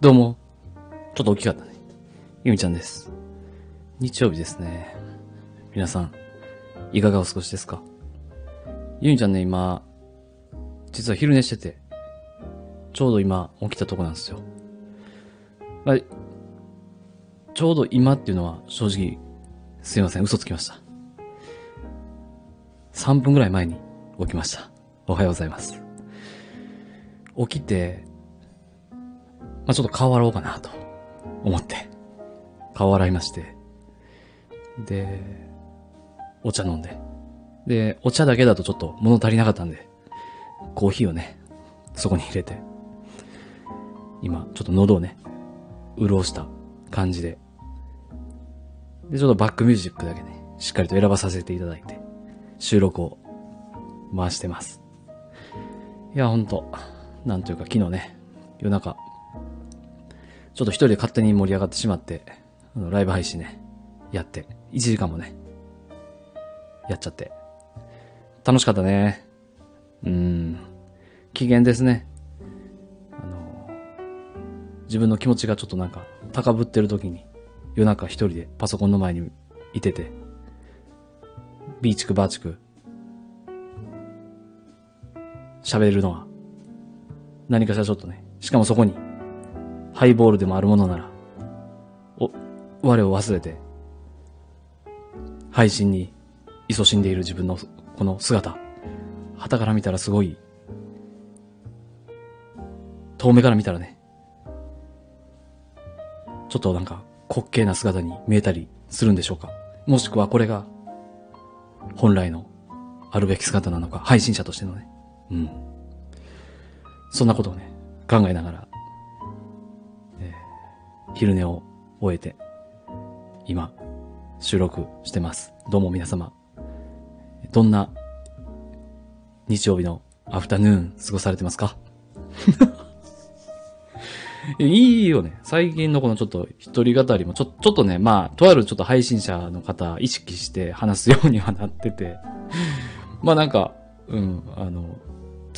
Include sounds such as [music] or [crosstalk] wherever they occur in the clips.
どうも。ちょっと大きかったね。ゆみちゃんです。日曜日ですね。皆さん、いかがお過ごしですか？ゆみちゃんね、今、実は昼寝してて、ちょうど今起きたとこなんですよ。まあ、ちょうど今っていうのは正直、すいません、嘘つきました。3分ぐらい前に起きました。おはようございます。起きて、まあ、ちょっと顔洗おうかなと思って、顔洗いまして、で、お茶飲んで、で、お茶だけだとちょっと物足りなかったんで、コーヒーをね、そこに入れて、今、ちょっと喉をね、潤した感じで、で、ちょっとバックミュージックだけね、しっかりと選ばさせていただいて、収録を回してます。いや、ほんと、なんというか昨日ね、夜中、ちょっと一人で勝手に盛り上がってしまって、あのライブ配信ね、やって、1時間もね、やっちゃって。楽しかったね。うん。機嫌ですね。あの、自分の気持ちがちょっとなんか、高ぶってる時に、夜中一人でパソコンの前にいてて、ビーチクバーチク、喋るのは、何かしらちょっとね、しかもそこに、ハイボールでもあるものなら、お、我を忘れて、配信に勤しんでいる自分のこの姿、旗から見たらすごい、遠目から見たらね、ちょっとなんか滑稽な姿に見えたりするんでしょうかもしくはこれが、本来のあるべき姿なのか、配信者としてのね。うん。そんなことをね、考えながら、昼寝を終えて、今、収録してます。どうも皆様、どんな日曜日のアフタヌーン過ごされてますか？[laughs] いいよね。最近のこのちょっと一人語りもちょ、ちょっとね、まあ、とあるちょっと配信者の方意識して話すようにはなってて、[laughs] まあなんか、うん、あの、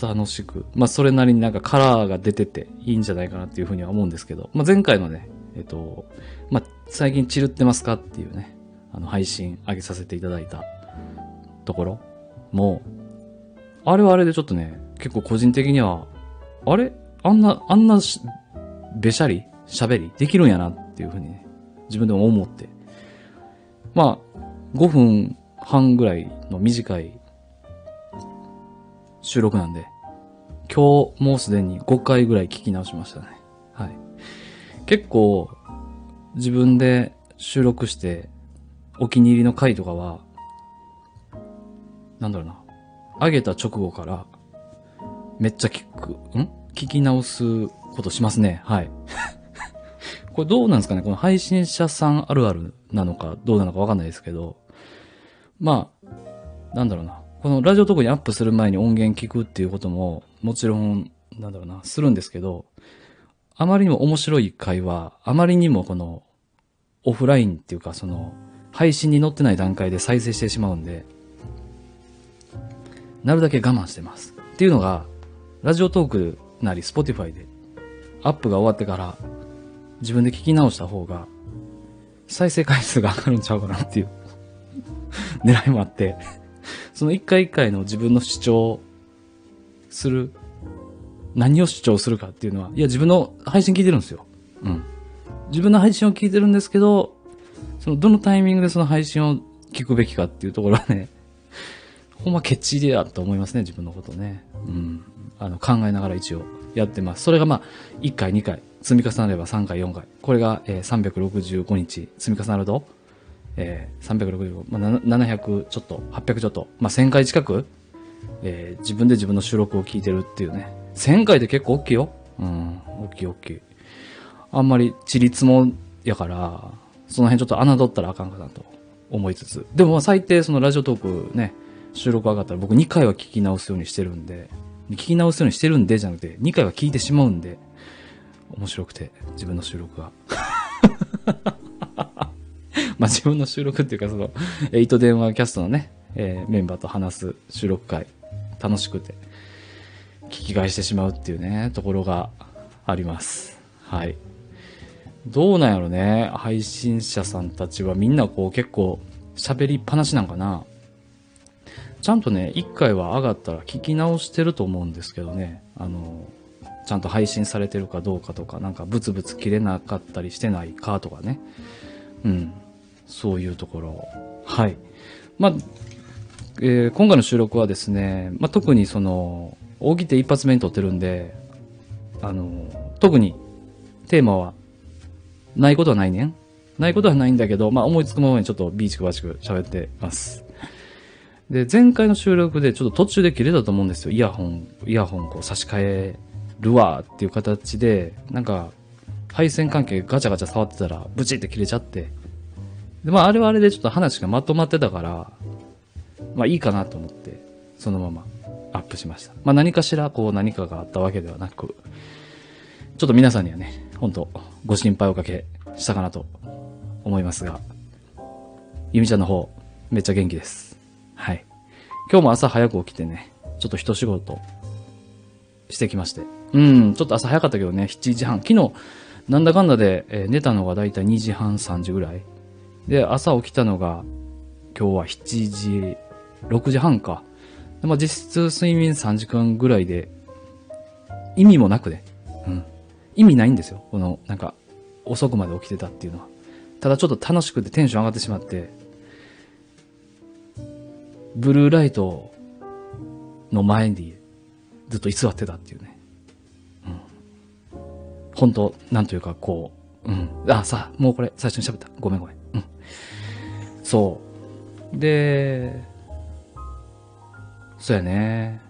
楽しく、まあそれなりになんかカラーが出てていいんじゃないかなっていうふうには思うんですけど、まあ前回のね、えっと、まあ最近チルってますかっていうね、あの配信上げさせていただいたところも、あれはあれでちょっとね、結構個人的には、あれ？あんな、あんなしべしゃり喋りできるんやなっていうふうにね、自分でも思って。まあ、5分半ぐらいの短い収録なんで、今日もうすでに5回ぐらい聞き直しましたね。結構、自分で収録して、お気に入りの回とかは、なんだろうな。上げた直後から、めっちゃ聞く、ん？聞き直すことしますね。はい。[laughs] これどうなんですかね？この配信者さんあるあるなのかどうなのかわかんないですけど、まあ、なんだろうな。このラジオトークにアップする前に音源聞くっていうことも、もちろん、なんだろうな、するんですけど、あまりにも面白い会話、あまりにもこの、オフラインっていうか、その、配信に載ってない段階で再生してしまうんで、なるだけ我慢してます。っていうのが、ラジオトークなり、スポティファイで、アップが終わってから、自分で聞き直した方が、再生回数が上がるんちゃうかなっていう、[laughs] 狙いもあって、その一回一回の自分の主張する、何を主張するかっていうのは、いや、自分の配信聞いてるんですよ。うん。自分の配信を聞いてるんですけど、その、どのタイミングでその配信を聞くべきかっていうところはね、[laughs] ほんまケチでやと思いますね、自分のことね。うん。あの、考えながら一応やってます。それがまあ、1回、2回、積み重なれば3回、4回。これが、えー365日積み重なると、えー、365、まあ、な700ちょっと、800ちょっと、まあ、1000回近く、えー自分で自分の収録を聞いてるっていうね。1000回って結構大きいよ。うん、大きい大きい。あんまり、ちりつもやから、その辺ちょっと侮ったらあかんかなと思いつつ。でもまあ最低そのラジオトークね、収録上がったら僕2回は聞き直すようにしてるんで、聞き直すようにしてるんでじゃなくて、2回は聞いてしまうんで、面白くて、自分の収録が。[laughs] まあ自分の収録っていうかその、えー糸電話キャストのね、えーメンバーと話す収録会、楽しくて、聞き返してしまうっていうね、ところがあります。はい。どうなんやろね。配信者さんたちはみんなこう結構喋りっぱなしなんかな。ちゃんとね、一回は上がったら聞き直してると思うんですけどね。あの、ちゃんと配信されてるかどうかとか、なんかブツブツ切れなかったりしてないかとかね。うん。そういうところ。はい。まあ、えー、今回の収録はですね、まあ、特にその、大喜利一発目に撮ってるんで、あの、特にテーマはないことはないねん。ないことはないんだけど、まあ思いつくままにちょっとビーチ詳しく喋ってます。で、前回の収録でちょっと途中で切れたと思うんですよ。イヤホン、イヤホンこう差し替えるわっていう形で、なんか、配線関係ガチャガチャ触ってたら、ブチって切れちゃって。で、まああれはあれでちょっと話がまとまってたから、まあいいかなと思って、そのままアップしました。まあ何かしらこう何かがあったわけではなく、ちょっと皆さんにはね、本当ご心配おかけしたかなと思いますが、ゆみちゃんの方、めっちゃ元気です。はい。今日も朝早く起きてね、ちょっと一仕事してきまして。うん、ちょっと朝早かったけどね、7時半。昨日、なんだかんだで、えー、寝たのがだいたい2時半、3時ぐらい。で、朝起きたのが、今日は7時、6時半か。まあ、実質睡眠3時間ぐらいで、意味もなくね。うん。意味ないんですよ。この、なんか、遅くまで起きてたっていうのは。ただちょっと楽しくてテンション上がってしまって、ブルーライトの前にずっと居座ってたっていうね。うん。本当なんというかこう、うん。あ、さあ、もうこれ最初に喋った。ごめんごめん。うん。そう。で、そうやね。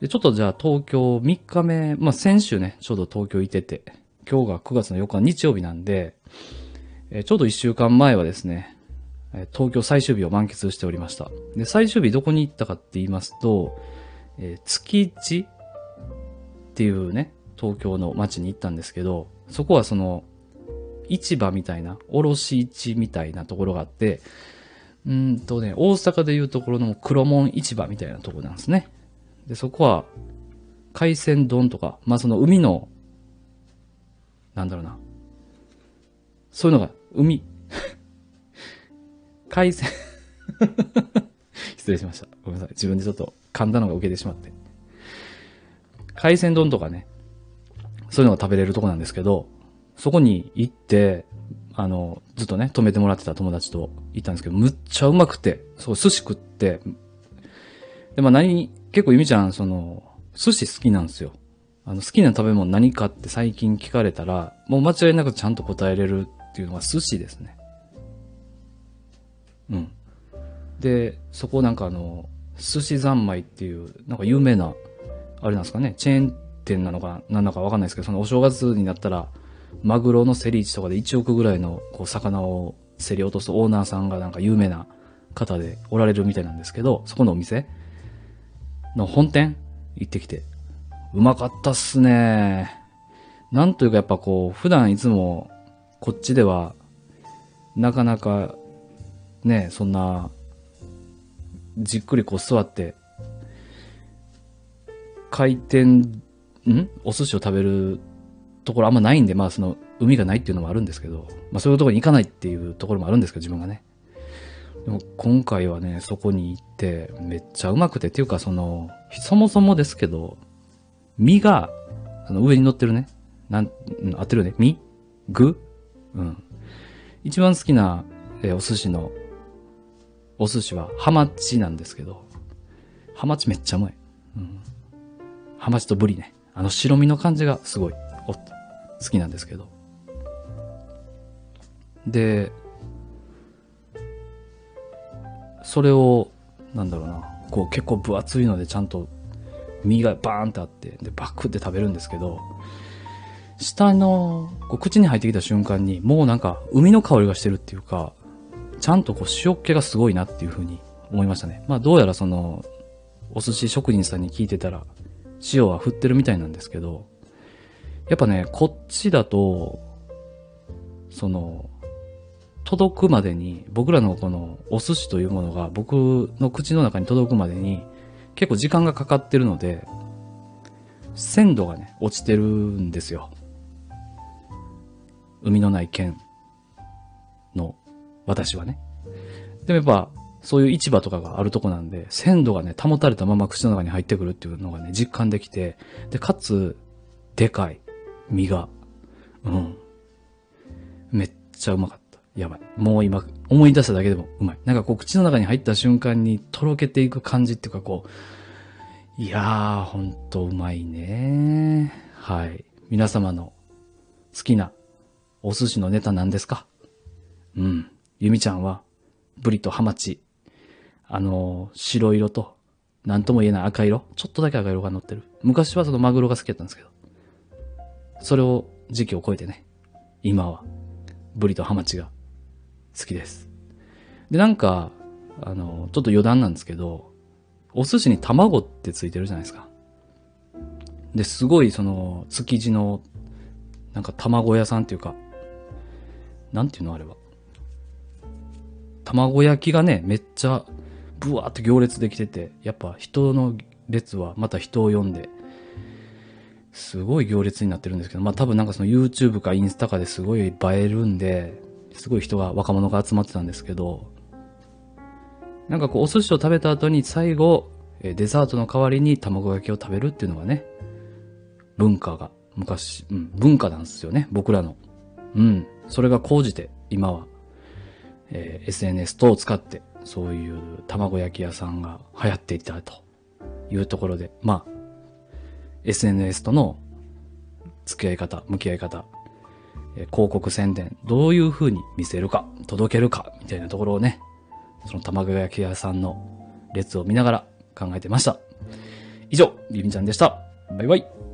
で、ちょっとじゃあ東京3日目、まあ先週ね、ちょうど東京いてて、今日が9月の4日日曜日なんで、えちょうど1週間前はですね、東京最終日を満喫しておりました。で、最終日どこに行ったかって言いますと、えー、築地っていうね、東京の街に行ったんですけど、そこはその、市場みたいな、卸市みたいなところがあって、うんとね、大阪でいうところの黒門市場みたいなとこなんですね。で、そこは、海鮮丼とか、まあその海の、なんだろうな。そういうのが、海、[laughs] 海鮮 [laughs] 失礼しました。ごめんなさい。自分でちょっと噛んだのが受けてしまって。海鮮丼とかね、そういうのが食べれるとこなんですけど、そこに行って、あの、ずっとね、止めてもらってた友達と行ったんですけど、むっちゃうまくて、そう、寿司食って、で、まあ何、結構ゆみちゃん、その、寿司好きなんですよ。あの、好きな食べ物何かって最近聞かれたら、もう間違いなくちゃんと答えれるっていうのが寿司ですね。うん。で、そこなんかあの、寿司三昧っていう、なんか有名な、あれなんですかね、チェーン店なのか、なんだかわかんないですけど、そのお正月になったら、マグロの競り市とかで1億ぐらいのこう魚を競り落とすオーナーさんがなんか有名な方でおられるみたいなんですけど、そこのお店の本店行ってきて、うまかったっすね。なんというかやっぱこう、普段いつもこっちではなかなかね、そんな、じっくりこう座って、回転、ん？お寿司を食べるところあんまないんで、まあその、海がないっていうのもあるんですけど、まあそういうところに行かないっていうところもあるんですけど、自分がね。でも今回はね、そこに行って、めっちゃうまくて、っていうかその、そもそもですけど、身が、その上に乗ってるね、なん、合ってるね、身？具？うん。一番好きな、えー、お寿司のお寿司はハマチなんですけど、ハマチめっちゃうまい。うん。ハマチとブリね。あの白身の感じがすごい、お、好きなんですけど。で、それを、なんだろうな、こう結構分厚いのでちゃんと身がバーンってあって、で、バックって食べるんですけど、下の、こう口に入ってきた瞬間に、もうなんか、海の香りがしてるっていうか、ちゃんとこう塩気がすごいなっていうふうに思いましたね。まあどうやらその、お寿司職人さんに聞いてたら、塩は振ってるみたいなんですけど、やっぱね、こっちだと、その、届くまでに、僕らのこのお寿司というものが僕の口の中に届くまでに結構時間がかかってるので、鮮度がね、落ちてるんですよ。海のない県の私はね。でもやっぱ、そういう市場とかがあるとこなんで、鮮度がね、保たれたまま口の中に入ってくるっていうのがね、実感できて、で、かつ、でかい、身が、うん。めっちゃうまかった。やばい。もう今、思い出しただけでもうまい。なんかこう、口の中に入った瞬間にとろけていく感じっていうかこう、いやー、ほんとうまいねはい。皆様の好きなお寿司のネタ何ですか？うん。ゆみちゃんは、ブリとハマチ、あの、白色と、なんとも言えない赤色？ちょっとだけ赤色が乗ってる。昔はそのマグロが好きだったんですけど。それを、時期を超えてね、今は、ブリとハマチが好きです。で、なんか、あの、ちょっと余談なんですけど、お寿司に卵ってついてるじゃないですか。で、すごいその、築地の、なんか卵屋さんっていうか、なんていうのあれは。卵焼きがね、めっちゃ、ブワーって行列できてて、やっぱ人の列はまた人を呼んで、すごい行列になってるんですけど、まあ多分なんかその YouTube かインスタかですごい映えるんで、すごい人が、若者が集まってたんですけど、なんかこうお寿司を食べた後に最後、デザートの代わりに卵焼きを食べるっていうのがね、文化が、昔、うん、文化なんですよね、僕らの。うん。それが講じて、今は、えー、SNS 等を使って、そういう卵焼き屋さんが流行っていたというところで、まあ、SNS との付き合い方、向き合い方、え、広告宣伝、どういう風に見せるか、届けるか、みたいなところをね、その卵焼き屋さんの列を見ながら考えてました。以上、ビビちゃんでした。バイバイ。